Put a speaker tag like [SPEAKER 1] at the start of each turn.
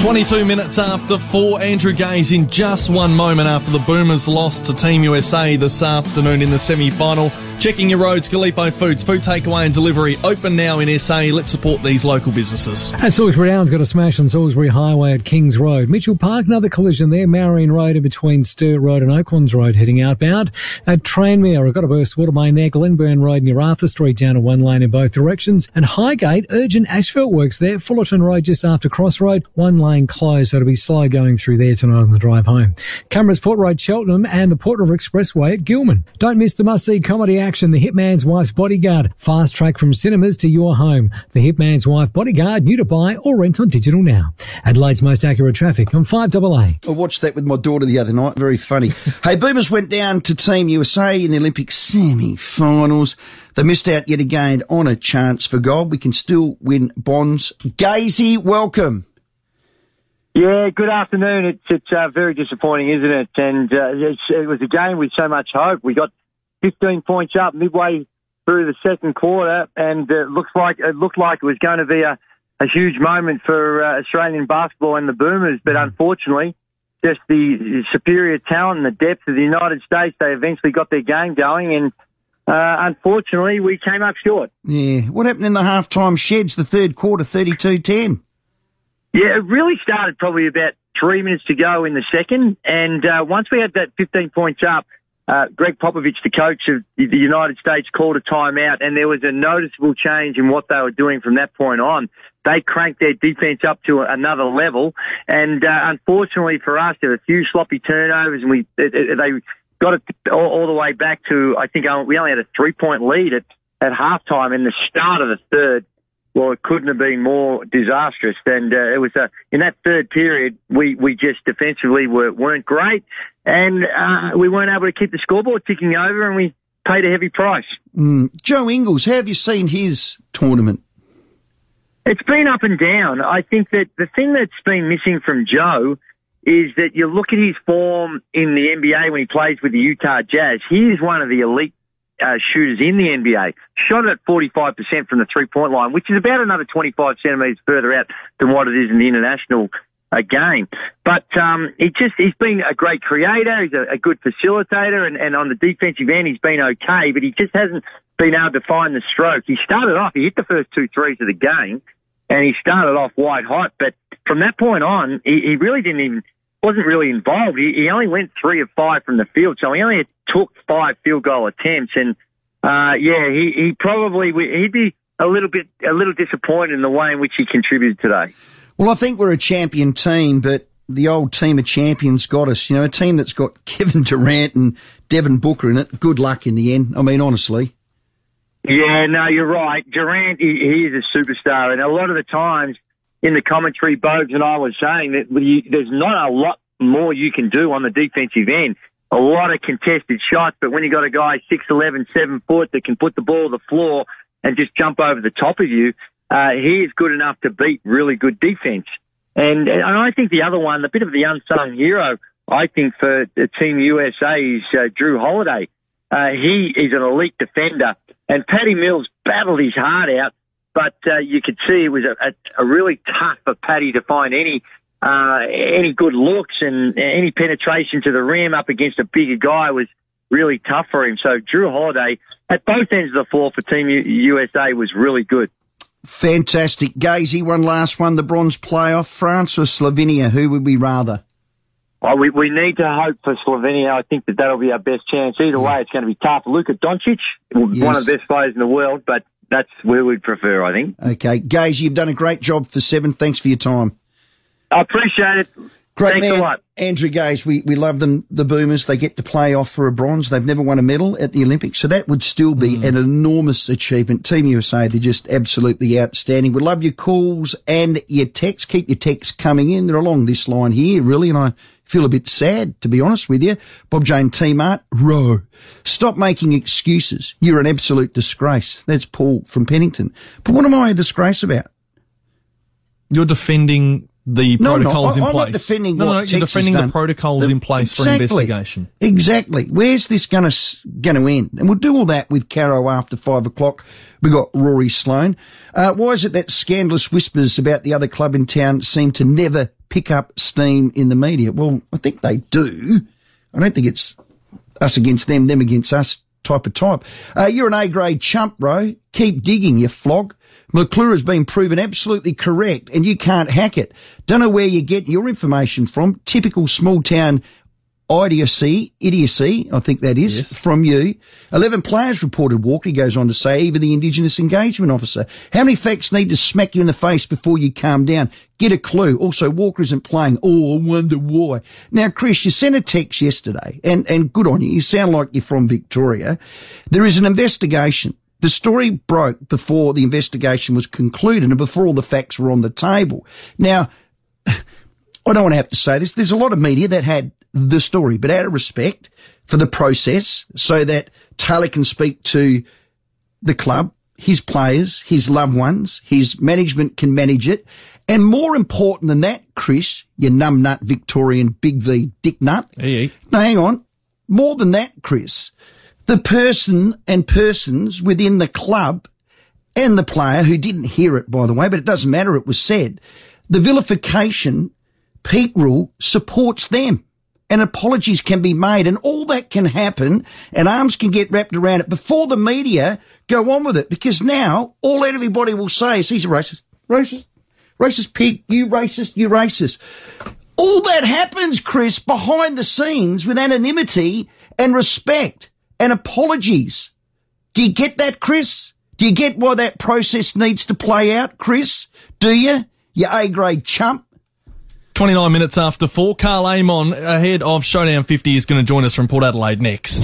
[SPEAKER 1] 22 minutes after four, Andrew Gaze in just one moment after the Boomers lost to Team USA this afternoon in the semi-final. Checking your roads, Gallipo Foods, food takeaway and delivery, open now in SA. Let's support these local businesses.
[SPEAKER 2] And Salisbury Down's got a smash on Salisbury Highway at Kings Road. Mitchell Park, another collision there. Marion Road in between Sturt Road and Oaklands Road heading outbound. At Tranmere, I've got a burst water main there. Glynburn Road near Arthur Street down to one lane in both directions. And Highgate, urgent asphalt works there. Fullerton Road just after Crossroad, one lane closed, so it'll be slow going through there tonight on the drive home. Cameras Port Road, Cheltenham and the Port River Expressway at Gilman. Don't miss the must-see comedy action, The Hitman's Wife's Bodyguard. Fast track from cinemas to your home. The Hitman's Wife Bodyguard, new to buy or rent on digital now. Adelaide's most accurate traffic on 5AA.
[SPEAKER 3] I watched that with my daughter the other night. Very funny. hey, Boomers went down to Team USA in the Olympic semi-finals. They missed out yet again on a chance for gold. We can still win bonds. Gazy, welcome.
[SPEAKER 4] Yeah, good afternoon. It's it's uh, very disappointing, isn't it? And uh, it was a game with so much hope. We got 15 points up midway through the second quarter, and it looks like it looked like it was going to be a, a huge moment for uh, Australian basketball and the Boomers. But unfortunately, just the superior talent and the depth of the United States, they eventually got their game going, and uh, unfortunately, we came up short.
[SPEAKER 3] Yeah. What happened in the halftime sheds? The third quarter, 32-10.
[SPEAKER 4] Yeah, it really started probably about three minutes to go in the second. And uh, once we had that 15 points up, uh, Gregg Popovich, the coach of the United States, called a timeout, and there was a noticeable change in what they were doing from that point on. They cranked their defense up to another level, and uh, unfortunately for us, there were a few sloppy turnovers, and we they got it all, all the way back to I think we only had a three point lead at at halftime in the start of the third well, it couldn't have been more disastrous. And uh, it was a, in that third period, we, we just defensively were, weren't great, and uh, we weren't able to keep the scoreboard ticking over, and we paid a heavy price.
[SPEAKER 3] Mm. Joe Ingles, how have you seen his tournament?
[SPEAKER 4] It's been up and down. I think that the thing that's been missing from Joe is that you look at his form in the NBA when he plays with the Utah Jazz. He is one of the elite uh, shooters in the NBA. Shot at 45% from the three point line, which is about another 25 centimetres further out than what it is in the international uh, game. But um, he just he's been a great creator. He's a, a good facilitator, and, and on the defensive end, he's been okay. But he just hasn't been able to find the stroke. He started off, he hit the first two threes of the game, and he started off white hot. But from that point on, he, he really didn't even wasn't really involved. He, he only went three of five from the field, so he only took five field goal attempts. And uh, yeah, he, he probably he'd be a little bit a little disappointed in the way in which he contributed today.
[SPEAKER 3] Well, I think we're a champion team, but the old team of champions got us. You know, a team that's got Kevin Durant and Devin Booker in it. Good luck in the end. I mean, honestly.
[SPEAKER 4] Yeah, no, you're right. Durant, he, he is a superstar, and a lot of the times in the commentary, Bogues and I was saying that you, there's not a lot more you can do on the defensive end. A lot of contested shots, but when you got a guy six eleven, seven foot that can put the ball to the floor and just jump over the top of you, uh, he is good enough to beat really good defense. And, and I think the other one, a bit of the unsung hero, I think for the Team USA is uh, Jrue Holiday. Uh, he is an elite defender, and Patty Mills battled his heart out but uh, you could see it was a, a, a, really tough for Patty to find any uh, any good looks and any penetration to the rim up against a bigger guy was really tough for him. So Jrue Holiday at both ends of the floor for Team U- USA was really good.
[SPEAKER 3] Fantastic. Gazy, one last one, the bronze playoff, France or Slovenia? Who would we rather?
[SPEAKER 4] Oh, we, we need to hope for Slovenia. I think that that'll be our best chance. Either way, it's going to be tough. Luka Doncic, yes. one of the best players in the world, but that's where we'd prefer, I think.
[SPEAKER 3] Okay. Gaze, you've done a great job for seven. Thanks for your time.
[SPEAKER 4] I appreciate it.
[SPEAKER 3] Great
[SPEAKER 4] Thanks
[SPEAKER 3] man.
[SPEAKER 4] a lot.
[SPEAKER 3] Andrew Gaze, we, we love them, the Boomers. They get to play off for a bronze. They've never won a medal at the Olympics. So that would still be mm. an enormous achievement. Team USA, they're just absolutely outstanding. We love your calls and your texts. Keep your texts coming in. They're along this line here, really. And I feel a bit sad, to be honest with you. Bob Jane T-Mart, row. Stop making excuses. You're an absolute disgrace. That's Paul from Pennington. But what am I a disgrace about?
[SPEAKER 1] You're defending the
[SPEAKER 3] no,
[SPEAKER 1] protocols
[SPEAKER 3] no, I,
[SPEAKER 1] in place.
[SPEAKER 3] I'm not defending
[SPEAKER 1] no, no, you're defending
[SPEAKER 3] done.
[SPEAKER 1] the protocols the, in place
[SPEAKER 3] exactly,
[SPEAKER 1] for investigation.
[SPEAKER 3] Exactly. Where's this going to going to end? And we'll do all that with Caro after five o'clock. We got Rory Sloane. Uh, why is it that scandalous whispers about the other club in town seem to never pick up steam in the media. Well, I think they do. I don't think it's us against them, them against us type of type. Uh, you're an A grade chump, bro. Keep digging, you flog. McClure has been proven absolutely correct and you can't hack it. Don't know where you get your information from. Typical small town idiocy, idiocy, I think that is, yes. from you. 11 players reported Walker. He goes on to say, even the Indigenous Engagement Officer. How many facts need to smack you in the face before you calm down? Get a clue. Also, Walker isn't playing. Oh, I wonder why. Now, Chris, you sent a text yesterday and, and good on you. You sound like you're from Victoria. There is an investigation. The story broke before the investigation was concluded and before all the facts were on the table. Now, I don't want to have to say this. There's a lot of media that had the story, but out of respect for the process so that Taylor can speak to the club, his players, his loved ones, his management can manage it. And more important than that, Chris, you numbnut Victorian big V dick nut.
[SPEAKER 1] Hey,
[SPEAKER 3] No, hang on. More than that, Chris, the person and persons within the club and the player who didn't hear it, by the way, but it doesn't matter. It was said. The vilification, Pete Rule supports them and apologies can be made and all that can happen and arms can get wrapped around it before the media go on with it because now all everybody will say is he's a racist, racist, racist pig, you racist, you racist. All that happens, Chris, behind the scenes with anonymity and respect and apologies. Do you get that, Chris? Do you get why that process needs to play out, Chris? Do you? You A grade chump.
[SPEAKER 1] 29 minutes after four, Karl Amon ahead of Showdown 50 is going to join us from Port Adelaide next.